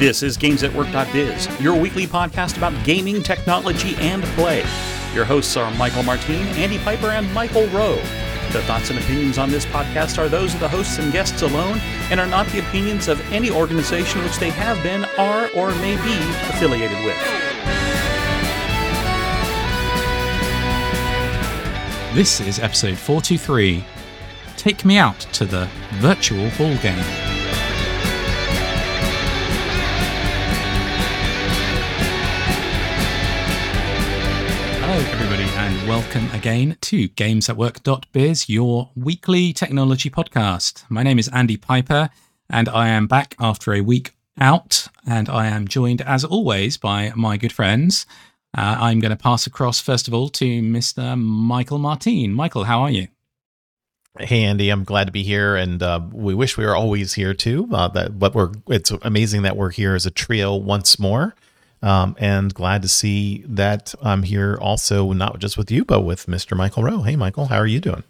This is GamesAtWork.biz, your weekly podcast about gaming, technology, and play. Your hosts are Michael Martin, Andy Piper, and Michael Rowe. The thoughts and opinions on this podcast are those of the hosts and guests alone and are not the opinions of any organization which they have been, are, or may be affiliated with. This is episode 423 Take Me Out to the Virtual Ball Game. Everybody, and welcome again to GamesAtWork.biz, your weekly technology podcast. My name is Andy Piper, and I am back after a week out, and I am joined, as always, by my good friends. Uh, I'm going to pass across, first of all, to Mr. Michael Martin. Michael, how are you? Hey Andy, I'm glad to be here, and uh, we wish we were always here too. Uh, that, but we're it's amazing that we're here as a trio once more, um, and glad to see that I'm here also not just with you, but with Mr. Michael Rowe. Hey Michael, how are you doing?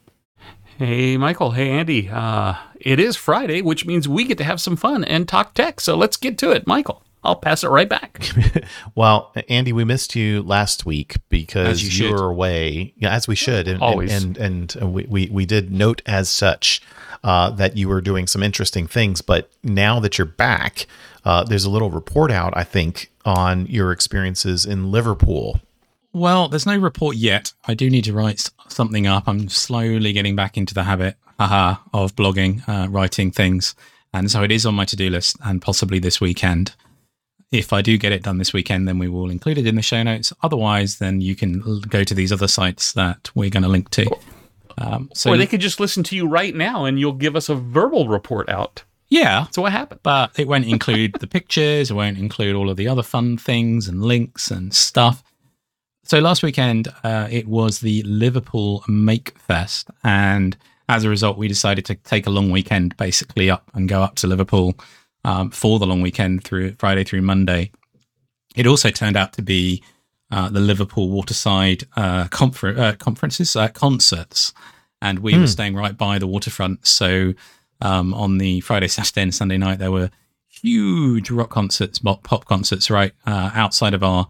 Hey, Michael. Hey, Andy. Uh, it is Friday, which means we get to have some fun and talk tech. So let's get to it, Michael. I'll pass it right back. well, Andy, we missed you last week because you you, were away, yeah, as we should, and Always. and and, and we, we we did note as such uh, that you were doing some interesting things. But now that you're back, uh, there's a little report out, I think, on your experiences in Liverpool. Well, there's no report yet. I do need to write something up. I'm slowly getting back into the habit, haha, of blogging, uh, writing things. And so it is on my to do list and possibly this weekend. If I do get it done this weekend, then we will include it in the show notes. Otherwise, then you can go to these other sites that we're going to link to. Um, so, or they could just listen to you right now and you'll give us a verbal report out. Yeah, So what happened? but it won't include the pictures, it won't include all of the other fun things and links and stuff. So last weekend, uh, it was the Liverpool Make Fest, and as a result, we decided to take a long weekend, basically up and go up to Liverpool um, for the long weekend through Friday through Monday. It also turned out to be uh, the Liverpool Waterside uh, confer- uh, conferences, uh, concerts, and we were staying right by the waterfront. So um, on the Friday, Saturday, and Sunday night, there were huge rock concerts, pop, concerts, right uh, outside of our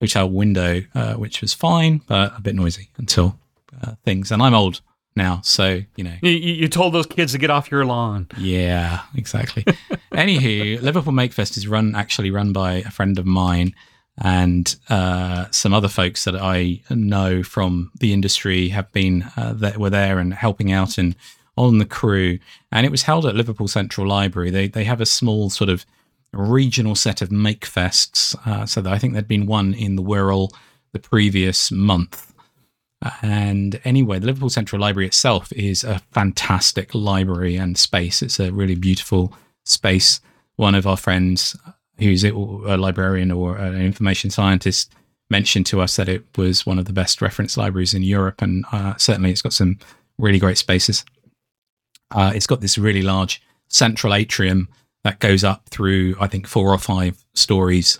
hotel window, uh, which was fine, but a bit noisy until uh, things. And I'm old now, so you know. You, you told those kids to get off your lawn. Yeah, exactly. Anywho, Liverpool Make Fest is run actually run by a friend of mine and uh, some other folks that I know from the industry have been uh, that were there and helping out and on the crew. And it was held at Liverpool Central Library. They they have a small sort of regional set of make fests. Uh, so I think there'd been one in the Wirral the previous month. And anyway, the Liverpool Central Library itself is a fantastic library and space. It's a really beautiful space. One of our friends, who's a a librarian or an information scientist, mentioned to us that it was one of the best reference libraries in Europe, and uh, certainly it's got some really great spaces. Uh, it's got this really large central atrium that goes up through, I think, four or five stories,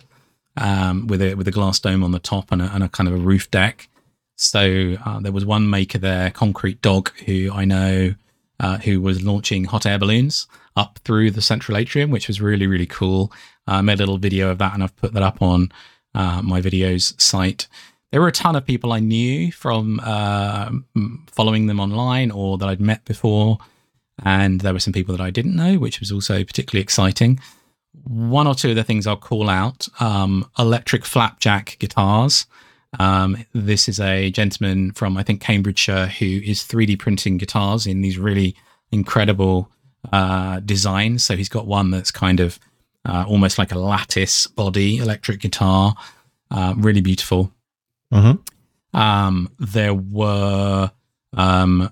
um, with a with a glass dome on the top and a, and a kind of a roof deck. So uh, there was one maker there, Concrete Dog, who I know, uh, who was launching hot air balloons up through the central atrium, which was really really cool. I made a little video of that, and I've put that up on uh, my videos site. There were a ton of people I knew from uh, following them online or that I'd met before, and there were some people that I didn't know, which was also particularly exciting. One or two of the things I'll call out: um, electric flapjack guitars. Um, this is a gentleman from I think Cambridgeshire who is 3D printing guitars in these really incredible uh, designs. So he's got one that's kind of uh, almost like a lattice body electric guitar, uh, really beautiful. Mm-hmm. Um, there were um,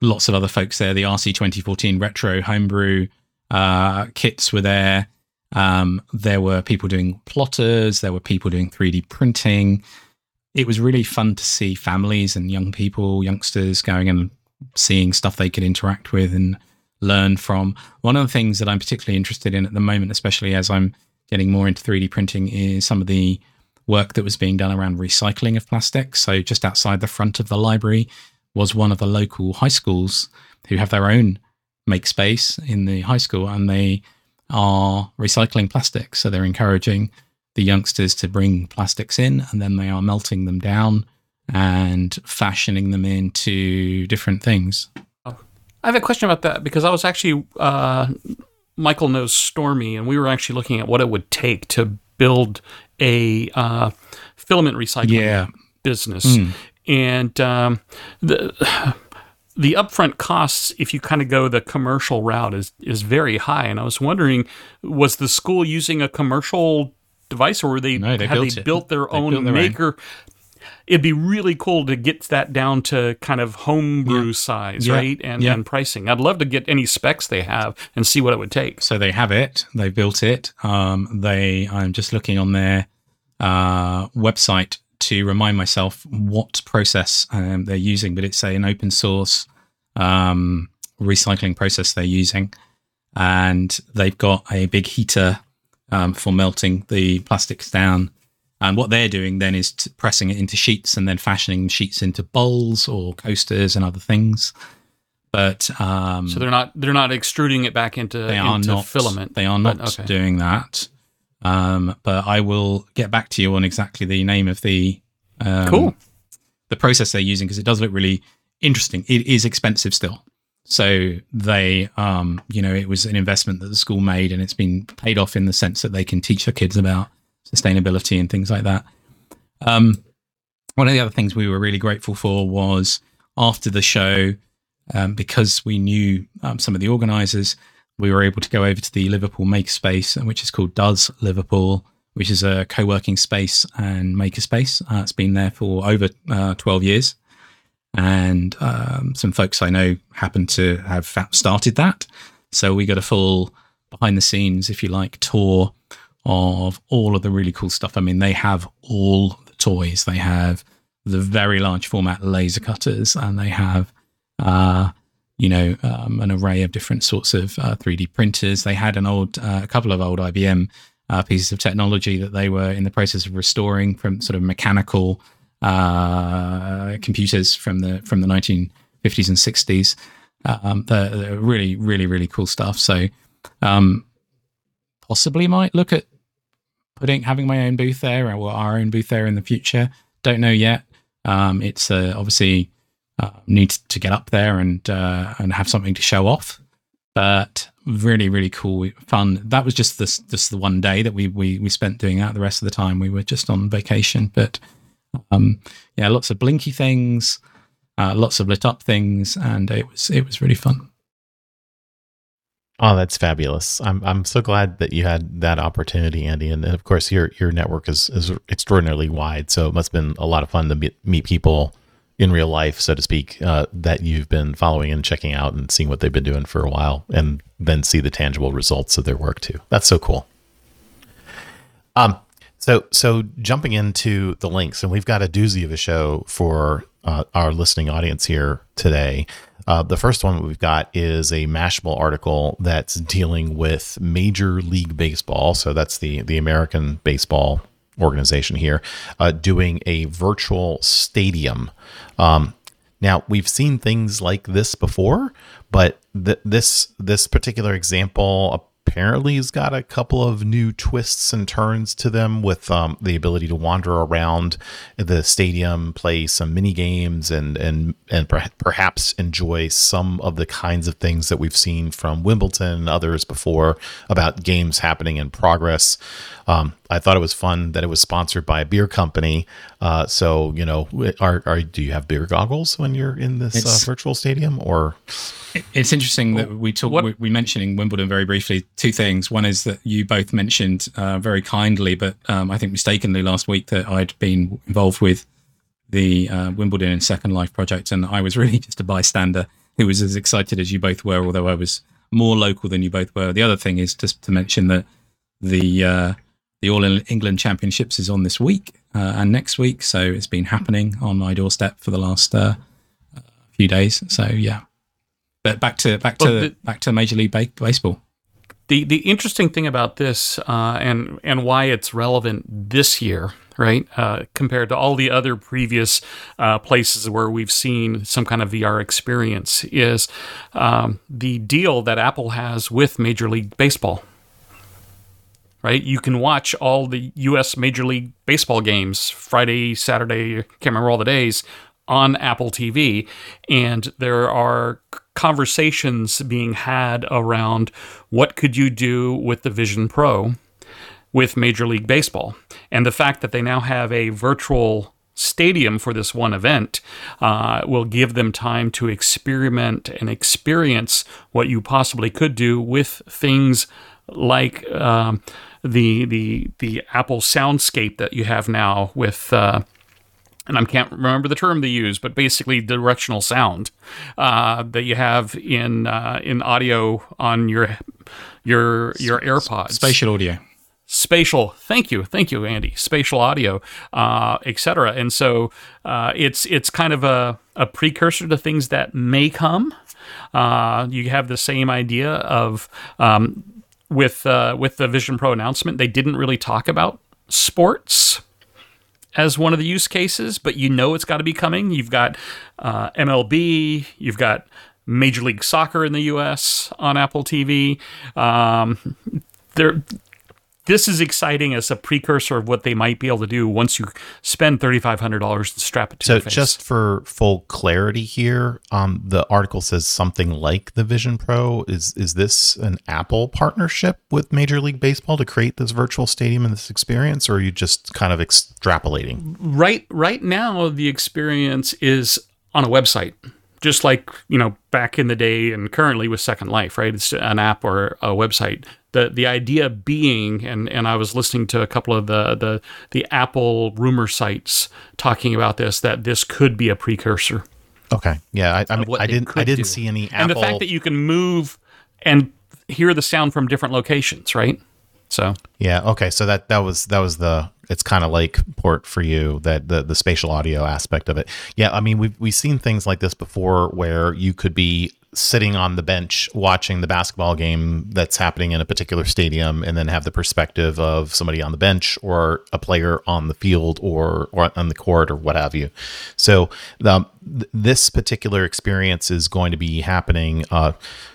lots of other folks there. The RC 2014 retro homebrew uh, kits were there. Um, there were people doing plotters. There were people doing 3D printing. It was really fun to see families and young people, youngsters going and seeing stuff they could interact with and learn from. One of the things that I'm particularly interested in at the moment, especially as I'm getting more into 3D printing, is some of the work that was being done around recycling of plastic. So just outside the front of the library was one of the local high schools who have their own make space in the high school, and they are recycling plastics. So they're encouraging the youngsters to bring plastics in and then they are melting them down and fashioning them into different things. I have a question about that because I was actually, uh, Michael knows Stormy, and we were actually looking at what it would take to build a uh, filament recycling Yeah. business. Mm. And um, the the upfront costs, if you kind of go the commercial route, is is very high. And I was wondering, was the school using a commercial device, or were they No, they had built they it. built their They own built their own. maker? It'd be really cool to get that down to kind of homebrew size, Yeah. right? And Yeah. and pricing. I'd love to get any specs they have and see what it would take. So they have it. They built it. Um, they. I'm just looking on their uh, website to remind myself what process um, they're using, but it's a, an open source um, recycling process they're using, and they've got a big heater um, for melting the plastics down. And what they're doing then is t- pressing it into sheets and then fashioning sheets into bowls or coasters and other things. But um, So they're not they're not extruding it back into, they are not filament. They are but not okay. doing that. Um, but I will get back to you on exactly the name of the um, Cool. the process they're using because it does look really interesting. It is expensive still. So they, um, you know, it was an investment that the school made, and it's been paid off in the sense that they can teach their kids about sustainability and things like that. Um, one of the other things we were really grateful for was after the show, um, because we knew um, some of the organisers, we were able to go over to the Liverpool Makerspace, which is called Does Liverpool, which is a co-working space and makerspace. Uh, it's been there for over uh, 12 years and um, some folks I know happen to have started that. So we got a full behind the scenes, if you like, tour of all of the really cool stuff. I mean, they have all the toys. They have the very large format laser cutters, and they have, uh, you know, um, an array of different sorts of uh, 3D printers. They had an old, uh, a couple of old IBM uh, pieces of technology that they were in the process of restoring from sort of mechanical uh, computers from the from the 1950s and 60s. Um, they're, they're really, really, really cool stuff. So, um, possibly might look at putting having my own booth there or our own booth there in the future. Don't know yet. Um, it's uh, obviously uh, need to get up there and uh, and have something to show off. But really, really cool, fun. That was just this just the one day that we we we spent doing that. The rest of the time we were just on vacation. But um, yeah, lots of blinky things, uh, lots of lit up things, and it was it was really fun. Oh, that's fabulous! I'm I'm so glad that you had that opportunity, Andy. And, and of course, your your network is is extraordinarily wide, so it must have been a lot of fun to meet, meet people in real life, so to speak, uh, that you've been following and checking out and seeing what they've been doing for a while, and then see the tangible results of their work too. That's so cool. Um, so so jumping into the links, and we've got a doozy of a show for uh, our listening audience here today. Uh, the first one we've got is a Mashable article that's dealing with Major League Baseball. So that's the the American baseball organization here, uh, doing a virtual stadium. Um, now we've seen things like this before, but th- this this particular example apparently has got a couple of new twists and turns to them with um, the ability to wander around the stadium, play some mini games, and and and per- perhaps enjoy some of the kinds of things that we've seen from Wimbledon and others before about games happening in progress. Um, I thought it was fun that it was sponsored by a beer company. Uh, so you know, are, are do you have beer goggles when you're in this uh, virtual stadium or? It's interesting that we talk. What- We, we mentioning Wimbledon very briefly. Two things. One is that you both mentioned uh, very kindly, but um, I think mistakenly last week that I'd been involved with the uh, Wimbledon in Second Life project, and I was really just a bystander who was as excited as you both were, although I was more local than you both were. The other thing is just to mention that the uh, the All England Championships is on this week uh, and next week, so it's been happening on my doorstep for the last uh, few days. So yeah, but back to back to the- back to Major League ba- Baseball. the the interesting thing about this uh, and and why it's relevant this year, right, uh, compared to all the other previous uh, places where we've seen some kind of VR experience, is um, the deal that Apple has with Major League Baseball. Right? You can watch all the U.S. Major League Baseball games Friday, Saturday, can't remember all the days on Apple TV, and there are conversations being had around what could you do with the Vision Pro with Major League Baseball, and the fact that they now have a virtual stadium for this one event uh, will give them time to experiment and experience what you possibly could do with things like um, the the the Apple Soundscape that you have now with. Uh, and I can't remember the term they use, but basically directional sound uh, that you have in uh, in audio on your your your AirPods. Spatial audio. Spatial. Thank you. Thank you andy. Spatial audio uh, etc and so uh, it's it's kind of a, a precursor to things that may come. Uh, you have the same idea of um, with uh, with the vision pro announcement they didn't really talk about sports as one of the use cases but you know it's got to be coming. You've got uh, mlb you've got major league soccer in the us on apple tv um, there this is exciting as a precursor of what they might be able to do once you spend thirty five hundred dollars to strap it to so just for full clarity here, um, the article says something like the Vision Pro. Is is this an Apple partnership with Major League Baseball to create this virtual stadium and this experience, or are you just kind of extrapolating? right right now the experience is on a website just like you know back in the day and currently with second life right it's an app or a website the the idea being and and I was listening to a couple of the the the Apple rumor sites talking about this that this could be a precursor Okay, yeah, I, I, mean, I didn't I didn't do. see any Apple. and the fact that you can move and hear the sound from different locations right so Yeah. Okay. So that that was that was the it's kind of like port for you that the the spatial audio aspect of it. Yeah. I mean we've we've seen things like this before where you could be sitting on the bench watching the basketball game that's happening in a particular stadium and then have the perspective of somebody on the bench or a player on the field or or on the court or what have you. So the th- this particular experience is going to be happening uh,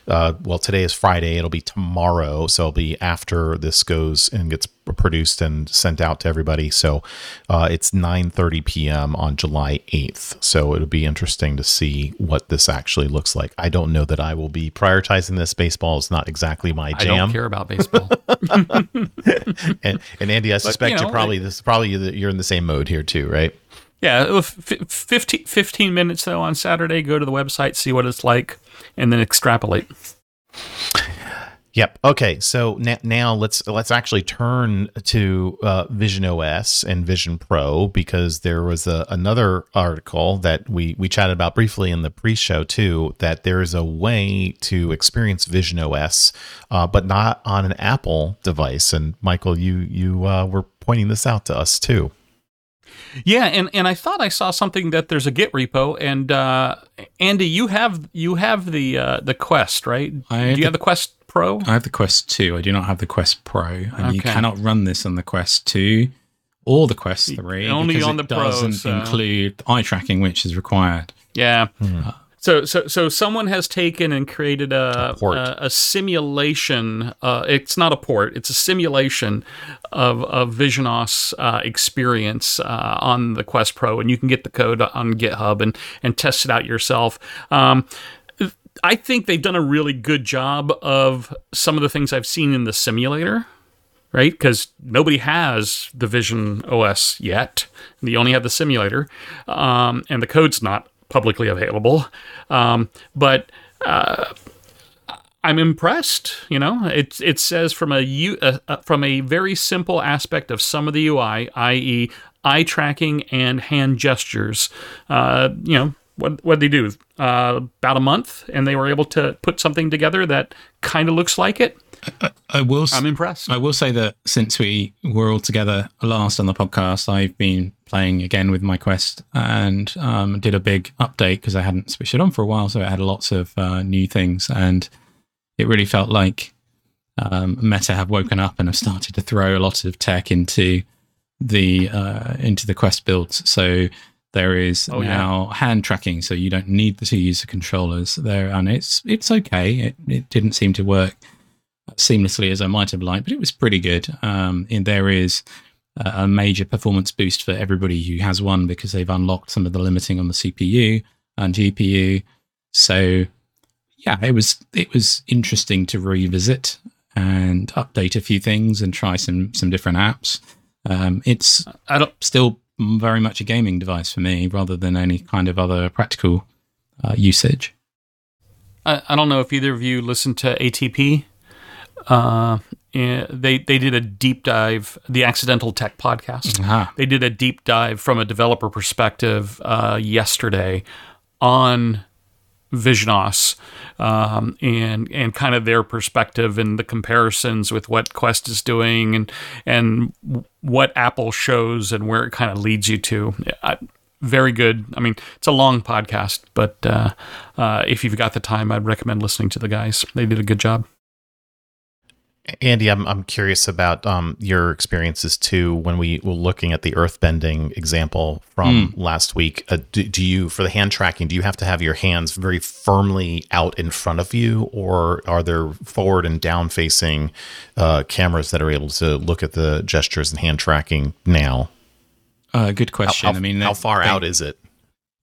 uh, well today is friday. It'll be tomorrow. So it'll be after this goes and gets produced and sent out to everybody. So uh, it's 9.30 p.m on july 8th so it'll be interesting to see what this actually looks like. I don't know that i will be prioritizing this. Baseball is not exactly my jam. I don't care about baseball. And, and andy i suspect know, you're probably this probably you're in the same mode here too right Yeah, uh, f- 15, 15 minutes though on Saturday. Go to the website, see what it's like, and then extrapolate. Yep. Okay. So now let's let's actually turn to uh, Vision OS and Vision Pro because there was a, another article that we we chatted about briefly in the pre-show too. That there is a way to experience Vision OS, uh, but not on an Apple device. And Michael, you you uh, were pointing this out to us too. Yeah, and, and I thought I saw something that there's a Git repo, and uh, Andy, you have you have the uh, the Quest, right? I Do you the- have the Quest Pro? I have the Quest 2. I do not have the Quest Pro. And you cannot run this on the Quest 2 or the Quest 3. Only on it the Pro, doesn't so- include eye tracking, which is required. Yeah. Hmm. So, so, so someone has taken and created a A a, a simulation. Uh, it's not a port; it's a simulation of of VisionOS uh, experience uh, on the Quest Pro, and you can get the code on GitHub and and test it out yourself. Um, I think they've done a really good job of some of the things I've seen in the simulator right? Because nobody has the Vision OS yet. You only have the simulator, um, and the code's not publicly available. Um, but uh, I'm impressed. You know, it it says from a U, uh, uh, from a very simple aspect of some of the UI, i.e., eye tracking and hand gestures. Uh, you know. What what they do? Uh, about a month, and they were able to put something together that kind of looks like it. I will I'm impressed. I will say that since we were all together last on the podcast, I've been playing again with my Quest and um, did a big update because I hadn't switched it on for a while, so it had lots of uh, new things, and it really felt like um, Meta have woken up and have started to throw a lot of tech into the uh, into the Quest builds. So there is Oh, yeah. now hand tracking, so you don't need the two user controllers there, and it's it's okay. It, it didn't seem to work seamlessly as I might have liked, but it was pretty good. Um, and there is a major performance boost for everybody who has one because they've unlocked some of the limiting on the CPU and GPU. So yeah, it was it was interesting to revisit and update a few things and try some some different apps. Um, it's still very much a gaming device for me rather than any kind of other practical uh, usage. I, I, don't know if either of you listened to ATP. Uh, they they did a deep dive, the Accidental Tech podcast. Uh-huh. They did a deep dive from a developer perspective uh, yesterday on Visionos um, and and kind of their perspective and the comparisons with what Quest is doing and and what Apple shows and where it kind of leads you to. I, very good. I mean, it's a long podcast, but uh, uh, if you've got the time, I'd recommend listening to the guys. They did a good job. Andy, I'm I'm curious about um, your experiences too. When we were looking at the earthbending example from mm. last week, uh, do, do, you for the hand tracking? Do you have to have your hands very firmly out in front of you, or are there forward and down facing uh, cameras that are able to look at the gestures and hand tracking now? Uh, good question. How, how, I mean, how far they, out is it?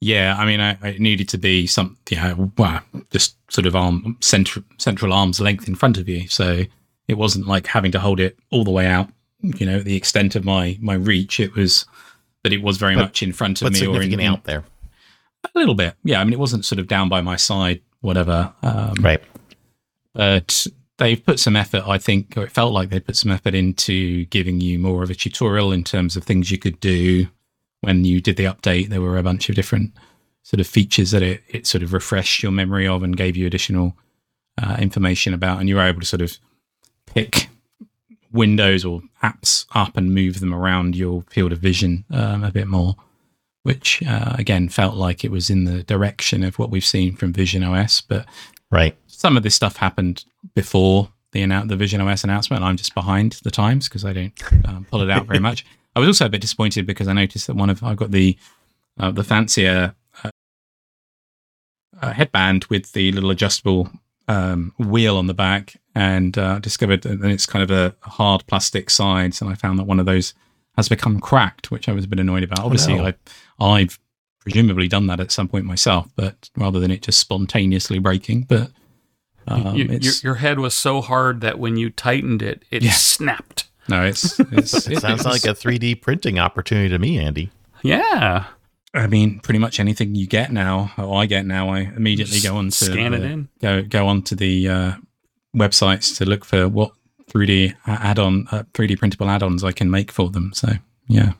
Yeah, I mean, I, I needed to be some, yeah, well, just sort of arm central central arm's length in front of you, so it wasn't like having to hold it all the way out, you know, the extent of my my reach. It was, but it was very but, much in front of me or in, out there. A little bit, yeah. I mean, it wasn't sort of down by my side, whatever. Um, right. But they've put some effort, I think, or it felt like they put some effort into giving you more of a tutorial in terms of things you could do when you did the update. There were a bunch of different sort of features that it, it sort of refreshed your memory of and gave you additional uh, information about, and you were able to sort of pick windows or apps up and move them around your field of vision um, a bit more, which uh, again felt like it was in the direction of what we've seen from Vision OS. But right, some of this stuff happened before the the Vision OS announcement. I'm just behind the times because I don't um, pull it out very much. I was also a bit disappointed because I noticed that one of I've got the uh, the fancier uh, uh headband with the little adjustable um, wheel on the back and uh, discovered that it's kind of a hard plastic sides. And I found that one of those has become cracked, which I was a bit annoyed about. Obviously, oh, no. I, I've presumably done that at some point myself, but rather than it just spontaneously breaking. But um, you, your, your, head was so hard that when you tightened it, it yeah. snapped. No, it's, it's it sounds like a 3D printing opportunity to me, Andy. Yeah. I mean, pretty much anything you get now, or I get now, I immediately go on to scan the, it in. Go go on to the uh, websites to look for what 3D add-on, uh, 3D printable add-ons I can make for them. So yeah,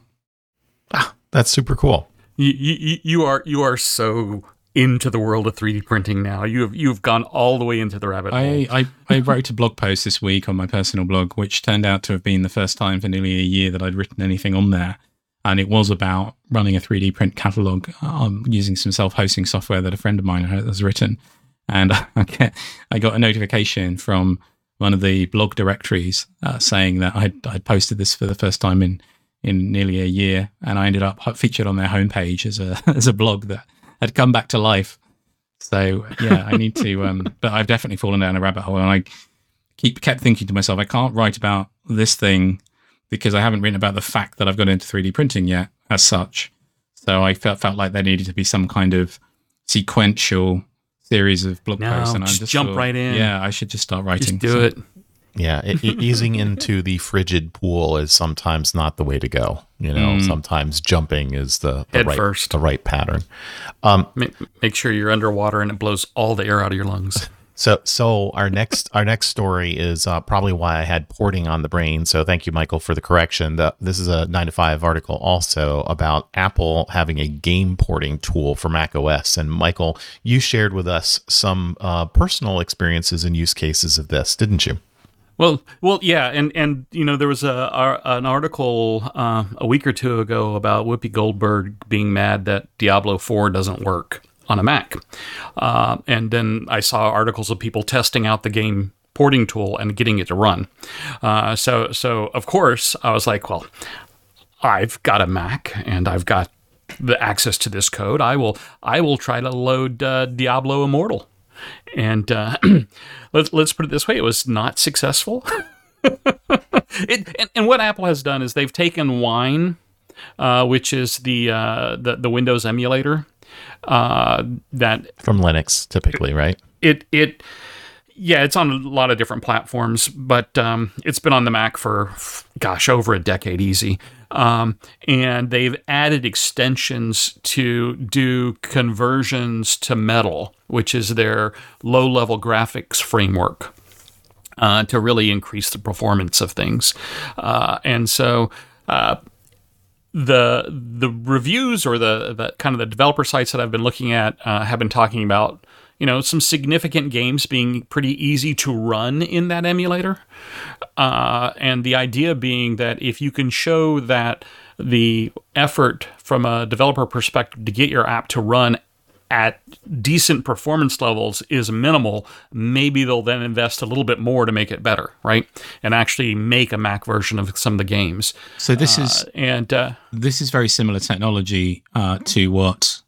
ah, that's super cool. You, you you are you are so into the world of 3D printing now. You have you've gone all the way into the rabbit hole. I, I, I wrote a blog post this week on my personal blog, which turned out to have been the first time for nearly a year that I'd written anything on there and it was about running a 3D print catalog um, using some self-hosting software that a friend of mine has written. And I, get, I got a notification from one of the blog directories uh, saying that I'd, I'd, posted this for the first time in in nearly a year, and I ended up featured on their homepage as a as a blog that had come back to life. So yeah, I need to. Um, but I've definitely fallen down a rabbit hole, and I keep kept thinking to myself, I can't write about this thing because I haven't written about the fact that I've got into 3D printing yet as such. So I felt felt like there needed to be some kind of sequential series of blog no, posts, and I just jump thought, right in. Yeah, I should just start writing. Just do so. it. Yeah, it, easing into the frigid pool is sometimes not the way to go. You know, mm. sometimes jumping is the, the right first. the right pattern. Um, make, make sure you're underwater and it blows all the air out of your lungs. So, so our next our next story is uh, probably why I had porting on the brain. So, thank you, Michael, for the correction. The, this is a nine to five article also about Apple having a game porting tool for Mac OS. And Michael, you shared with us some uh, personal experiences and use cases of this, didn't you? Well, well, yeah, and and you know there was a, a an article uh, a week or two ago about Whoopi Goldberg being mad that Diablo Four doesn't work on a Mac. Uh, and then I saw articles of people testing out the game porting tool and getting it to run. Uh, so, so of course, I was like, well, I've got a Mac and I've got the access to this code. I will, I will try to load uh, Diablo Immortal. and uh, let's let's put it this way: it was not successful. it, and, and, what Apple has done is they've taken Wine, uh, which is the, uh, the the Windows emulator uh, that from Linux, typically, right? It it yeah, it's on a lot of different platforms, but um, it's been on the Mac for gosh over a decade, easy. Um, and they've added extensions to do conversions to Metal, which is their low-level graphics framework. Uh, to really increase the performance of things. Uh, and so uh, the the reviews or the, the kind of the developer sites that I've been looking at uh, have been talking about you know some significant games being pretty easy to run in that emulator, uh, and the idea being that if you can show that the effort from a developer perspective to get your app to run at decent performance levels is minimal, maybe they'll then invest a little bit more to make it better, right? And actually make a Mac version of some of the games. So this uh, is and uh, this is very similar technology uh, to what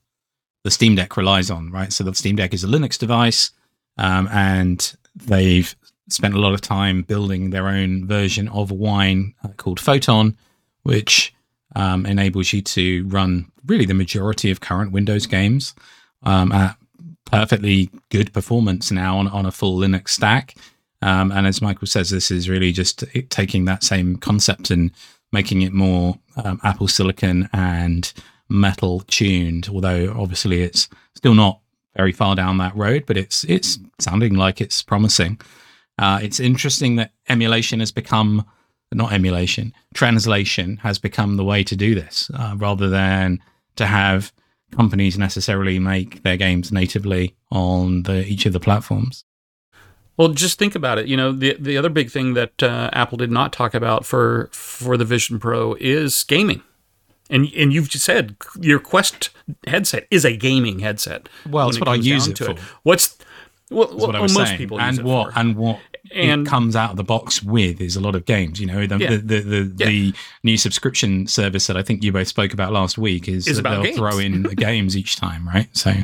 the Steam Deck relies on, right? So the Steam Deck is a Linux device, um, and they've spent a lot of time building their own version of Wine uh, called Proton, which um, enables you to run really the majority of current Windows games um, at perfectly good performance now on, on a full Linux stack. Um, and as Michael says, this is really just taking that same concept and making it more um, Apple Silicon and metal tuned. Although obviously it's still not very far down that road, but it's it's sounding like it's promising. Uh, it's interesting that emulation has become not emulation translation has become the way to do this uh, rather than to have companies necessarily make their games natively on the each of the platforms. Well, just think about it. You know, the the other big thing that uh, Apple did not talk about for for the Vision Pro is gaming. And and you've just said your Quest headset is a gaming headset. Well, that's what I use it for. It. What's well, what well, most saying. people and what for. and what and it comes out of the box with is a lot of games. You know, the yeah. the the, the, yeah. the, new subscription service that I think you both spoke about last week is, is about they'll games. throw in the games each time, right? So.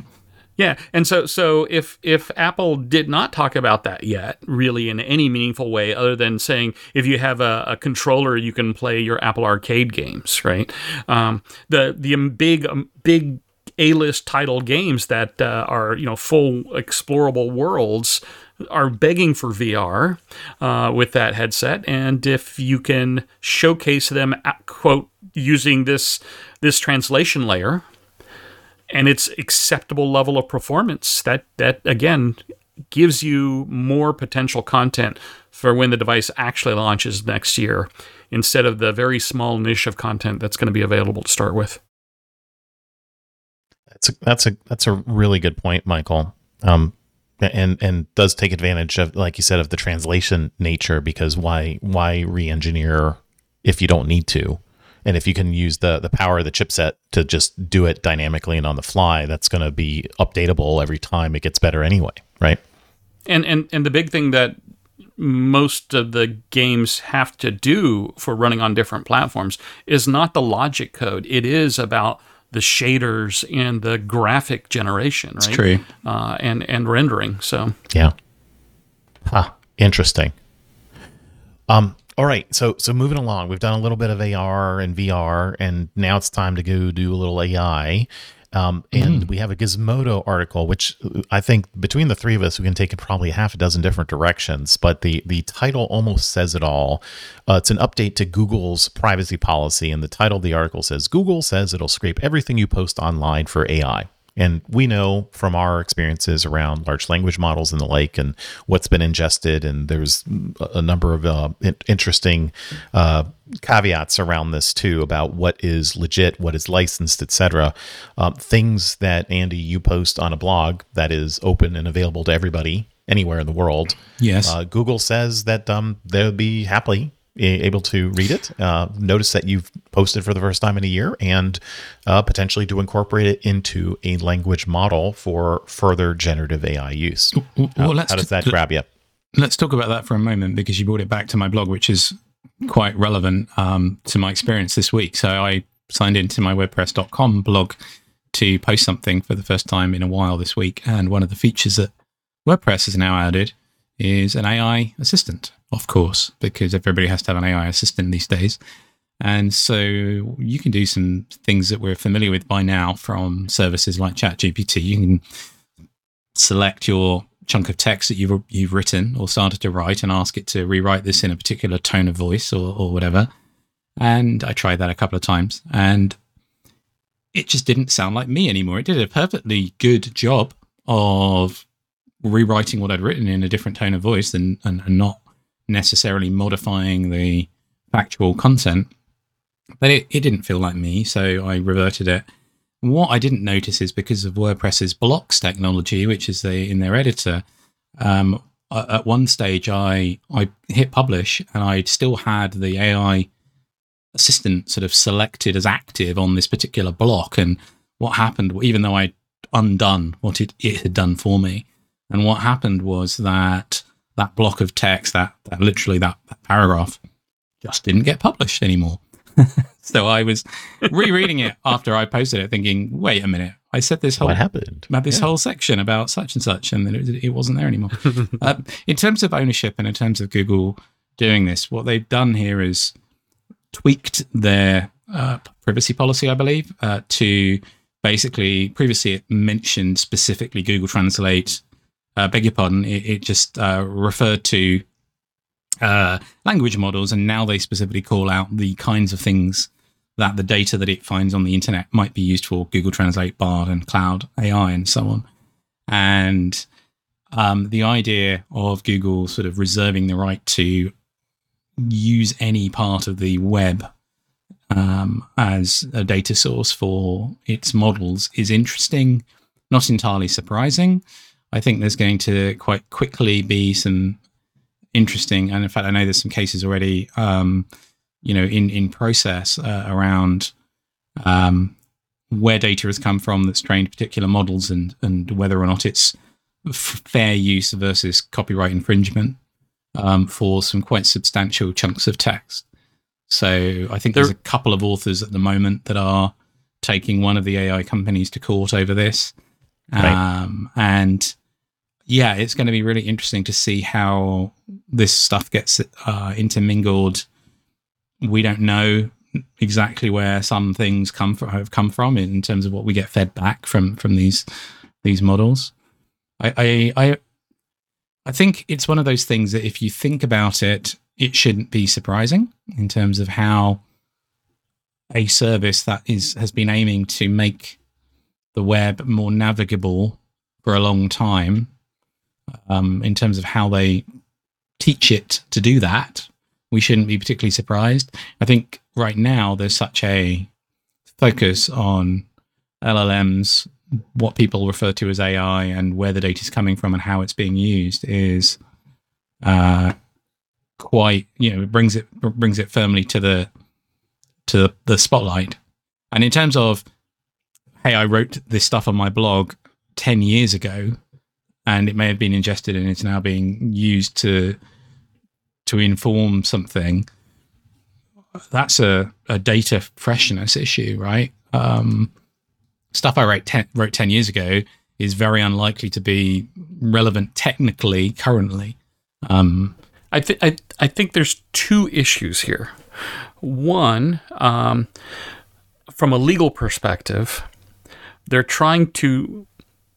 Yeah, and so so if if Apple did not talk about that yet, really in any meaningful way, other than saying if you have a, a controller, you can play your Apple Arcade games, right? Um, the the big um, big a-list title games that uh, are you know full explorable worlds are begging for VR uh, with that headset, and if you can showcase them, at, quote, using this this translation layer and its acceptable level of performance, that that again gives you more potential content for when the device actually launches next year, instead of the very small niche of content that's going to be available to start with. That's a, that's a that's a really good point, Michael. Um, and and does take advantage of like you said of the translation nature because why why re-engineer if you don't need to? And if you can use the the power of the chipset to just do it dynamically and on the fly that's going to be updatable every time it gets better anyway right? And and and the big thing that most of the games have to do for running on different platforms is not the logic code. It is about the shaders and the graphic generation, right? That's true. Uh, and and rendering. So yeah. Huh. Interesting. Um. All right. So so moving along, we've done a little bit of AR and VR, and now it's time to go do a little AI. Um, and mm. we have a Gizmodo article, which I think between the three of us, we can take it probably half a dozen different directions. But the the title almost says it all. Uh, it's an update to Google's privacy policy, and the title of the article says Google says it'll scrape everything you post online for AI. And we know from our experiences around large language models and the like, and what's been ingested, and there's a number of uh, interesting uh, caveats around this too about what is legit, what is licensed, etc. Um, things that Andy you post on a blog that is open and available to everybody anywhere in the world. Yes, uh, Google says that um, they'll be happily able to read it, uh, notice that you've posted for the first time in a year, and uh, potentially to incorporate it into a language model for further generative AI use. Well, uh, how does that t- grab you? Let's talk about that for a moment because you brought it back to my blog, which is quite relevant um, to my experience this week. So I signed into my WordPress.com blog to post something for the first time in a while this week, and one of the features that WordPress has now added is an AI assistant, of course, because everybody has to have an AI assistant these days. And so you can do some things that we're familiar with by now from services like ChatGPT. You can select your chunk of text that you've you've written or started to write and ask it to rewrite this in a particular tone of voice or, or whatever. And I tried that a couple of times and it just didn't sound like me anymore. It did a perfectly good job of rewriting what I'd written in a different tone of voice and, and, and not necessarily modifying the factual content. But it, it didn't feel like me, so I reverted it. What I didn't notice is because of WordPress's blocks technology, which is the, in their editor, um, at one stage I I hit publish and I still had the AI assistant sort of selected as active on this particular block. And what happened, even though I'd undone what it, it had done for me, and what happened was that that block of text, that, that literally that, that paragraph, just didn't get published anymore. so I was rereading it after I posted it, thinking, "Wait a minute! I said this whole what happened about this yeah. whole section about such and such, and then it, it wasn't there anymore." uh, in terms of ownership and in terms of Google doing this, what they've done here is tweaked their uh, privacy policy, I believe, uh, to basically previously it mentioned specifically Google Translate uh, beg your pardon, it, it just uh, referred to uh, language models, and now they specifically call out the kinds of things that the data that it finds on the internet might be used for Google Translate, Bard, and Cloud AI, and so on. And um, the idea of Google sort of reserving the right to use any part of the web um, as a data source for its models is interesting, not entirely surprising. I think there's going to quite quickly be some interesting, and in fact, I know there's some cases already, um, you know, in in process uh, around um, where data has come from that's trained particular models, and and whether or not it's f- fair use versus copyright infringement um, for some quite substantial chunks of text. So I think there, there's a couple of authors at the moment that are taking one of the AI companies to court over this. Right. Um, and yeah, it's going to be really interesting to see how this stuff gets uh, intermingled. We don't know exactly where some things come from, have come from in terms of what we get fed back from from these these models. I, I I I think it's one of those things that if you think about it, it shouldn't be surprising in terms of how a service that is has been aiming to make the web more navigable for a long time um, in terms of how they teach it to do that we shouldn't be particularly surprised. I think right now there's such a focus on llms what people refer to as ai and where the data is coming from and how it's being used is uh, quite you know brings it brings it firmly to the to the spotlight. And in terms of hey, I wrote this stuff on my blog 10 years ago and it may have been ingested and it's now being used to to inform something. That's a, a data freshness issue right? Um, stuff i wrote 10, wrote 10 years ago is very unlikely to be relevant technically currently. Um, I, th- I, I think there's two issues here. One um, from a legal perspective they're trying to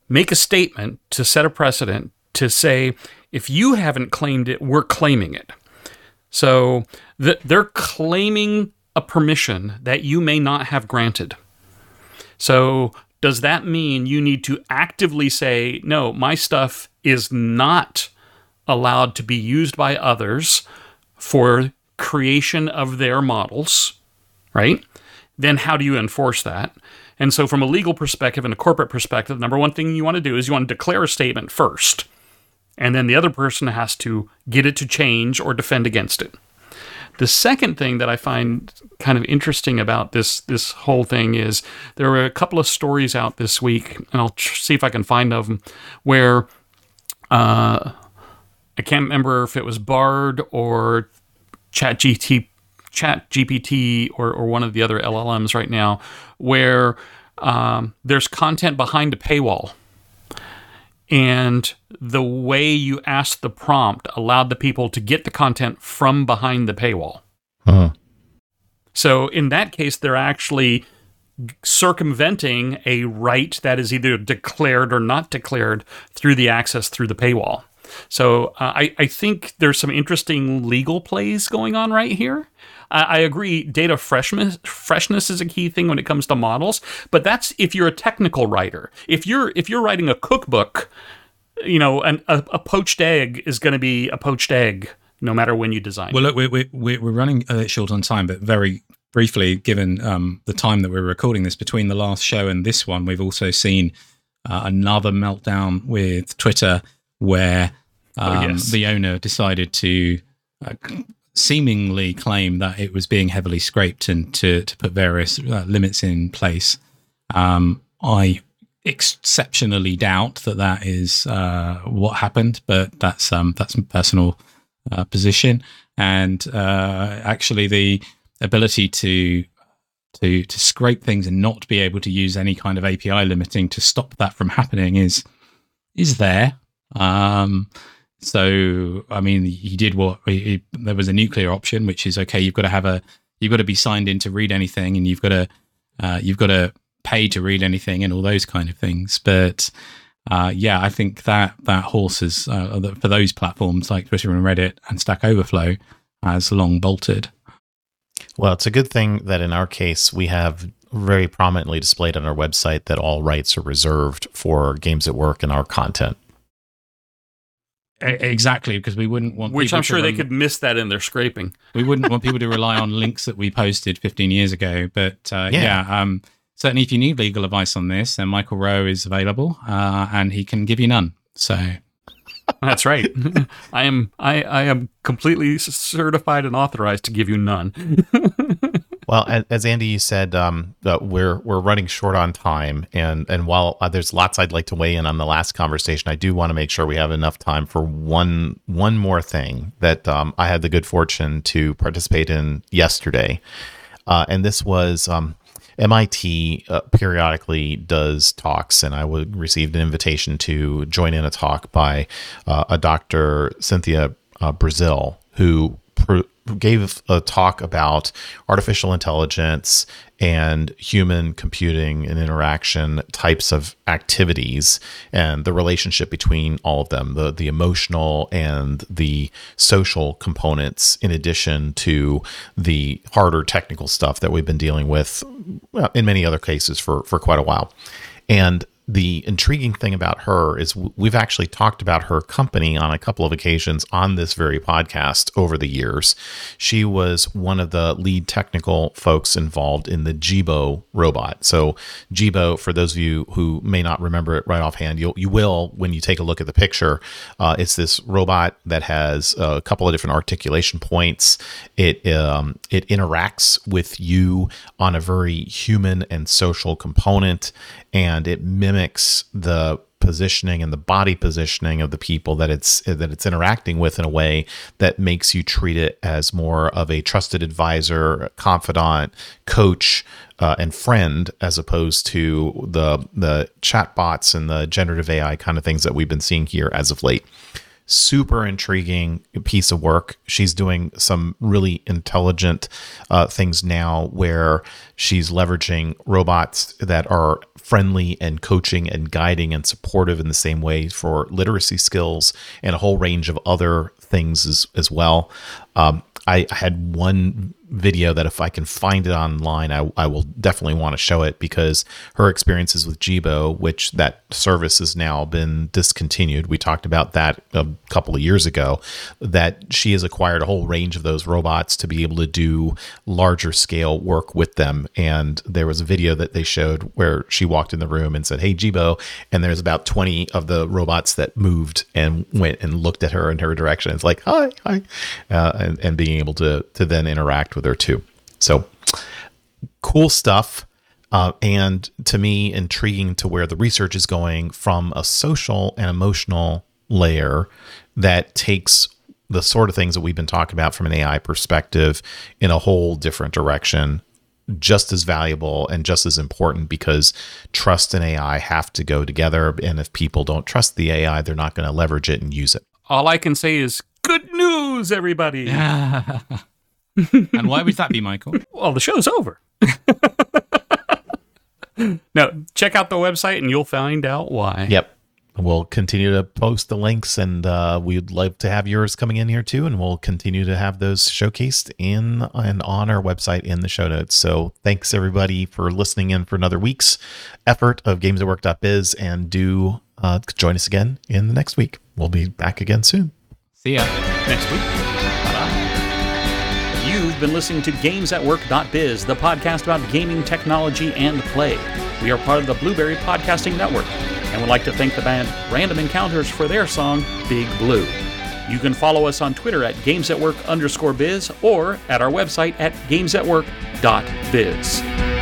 make a statement to set a precedent to say, if you haven't claimed it, we're claiming it. So th- they're claiming a permission that you may not have granted. So does that mean you need to actively say, no, my stuff is not allowed to be used by others for creation of their models, right? Then how do you enforce that? And so, from a legal perspective and a corporate perspective, the number one thing you want to do is you want to declare a statement first. And then the other person has to get it to change or defend against it. The second thing that I find kind of interesting about this this whole thing is there were a couple of stories out this week, and I'll tr- see if I can find them, where uh, I can't remember if it was Bard or ChatGPT Chat GPT or, or one of the other LLMs right now, where um, there's content behind a paywall. and the way you asked the prompt allowed the people to get the content from behind the paywall. Uh-huh. So in that case, they're actually circumventing a right that is either declared or not declared through the access through the paywall. So uh, I, I think there's some interesting legal plays going on right here. I, I agree, data freshness freshness is a key thing when it comes to models, but that's if you're a technical writer. If you're if you're writing a cookbook, you know, an, a, a poached egg is going to be a poached egg no matter when you design. Well, look, we're, we're, we're running a bit short on time, but very briefly, given um, the time that we're recording this between the last show and this one, we've also seen uh, another meltdown with Twitter where um, Oh, yes. the owner decided to uh, seemingly claim that it was being heavily scraped and to, to put various uh, limits in place. Um, I exceptionally doubt that that is uh, what happened, but that's um, that's my personal uh, position. And uh, actually, the ability to to to scrape things and not be able to use any kind of API limiting to stop that from happening is is there. Um, so I mean, he did what he, he- there was a nuclear option, which is okay. You've got to have a you've got to be signed in to read anything, and you've got to uh, you've got to pay to read anything, and all those kind of things. But uh, yeah, I think that that horse is uh, for those platforms like Twitter and Reddit and Stack Overflow has long bolted. Well, it's a good thing that in our case, we have very prominently displayed on our website that all rights are reserved for games at work and our content. Exactly, because we wouldn't want which people I'm to sure they could miss that in their scraping. we wouldn't want people to rely on links that we posted 15 years ago. But uh, Yeah. yeah, um, certainly if you need legal advice on this, then Michael Rowe is available uh, and he can give you none. So That's right. I am I, I am completely certified and authorized to give you none. Well, as Andy you said, um, uh, we're we're running short on time, and and while uh, there's lots I'd like to weigh in on the last conversation, I do want to make sure we have enough time for one one more thing that um, I had the good fortune to participate in yesterday, uh, and this was. Um, MIT uh, periodically does talks, and I received an invitation to join in a talk by uh, a Dr. Cynthia uh, Breazeal, who pr- gave a talk about artificial intelligence and human computing and interaction types of activities and the relationship between all of them the the emotional and the social components in addition to the harder technical stuff that we've been dealing with well, in many other cases for for quite a while. And the intriguing thing about her is we've actually talked about her company on a couple of occasions on this very podcast over the years. She was one of the lead technical folks involved in the Jibo robot. So Jibo, for those of you who may not remember it right offhand, you'll, you will when you take a look at the picture. Uh, it's this robot that has a couple of different articulation points. It um, it interacts with you on a very human and social component, and it mimics the positioning and the body positioning of the people that it's that it's interacting with in a way that makes you treat it as more of a trusted advisor, confidant, coach, uh, and friend, as opposed to the the chatbots and the generative AI kind of things that we've been seeing here as of late super intriguing piece of work. She's doing some really intelligent uh, things now where she's leveraging robots that are friendly and coaching and guiding and supportive in the same way for literacy skills and a whole range of other things as, as well. Um, I I had one video that if I can find it online, I, I will definitely want to show it because her experiences with Jibo, which that service has now been discontinued. We talked about that a couple of years ago, that she has acquired a whole range of those robots to be able to do larger scale work with them. And there was a video that they showed where she walked in the room and said, Hey, Jibo. And there's about 20 of the robots that moved and went and looked at her in her direction. It's like, Hi, hi. Uh, and, and being able to, to then interact with her too. So cool stuff. Uh, and to me, intriguing to where the research is going from a social and emotional layer that takes the sort of things that we've been talking about from an AI perspective in a whole different direction just as valuable and just as important because trust and AI have to go together. And if people don't trust the AI, they're not going to leverage it and use it. All I can say is good news, everybody. and why would that be, Michael? Well, the show's over. no, check out the website and you'll find out why. Yep. We'll continue to post the links, and uh, we'd love to have yours coming in here too. And we'll continue to have those showcased in and on our website in the show notes. So thanks everybody for listening in for another week's effort of games at gamesatwork.biz, and do uh, join us again in the next week. We'll be back again soon. See ya. Next week. You've been listening to GamesAtWork.biz, the podcast about gaming technology and play. We are part of the Blubrry Podcasting Network, and would like to thank the band Random Encounters for their song Big Blue. You can follow us on Twitter at GamesAtWork underscore biz or at our website at GamesAtWork.biz.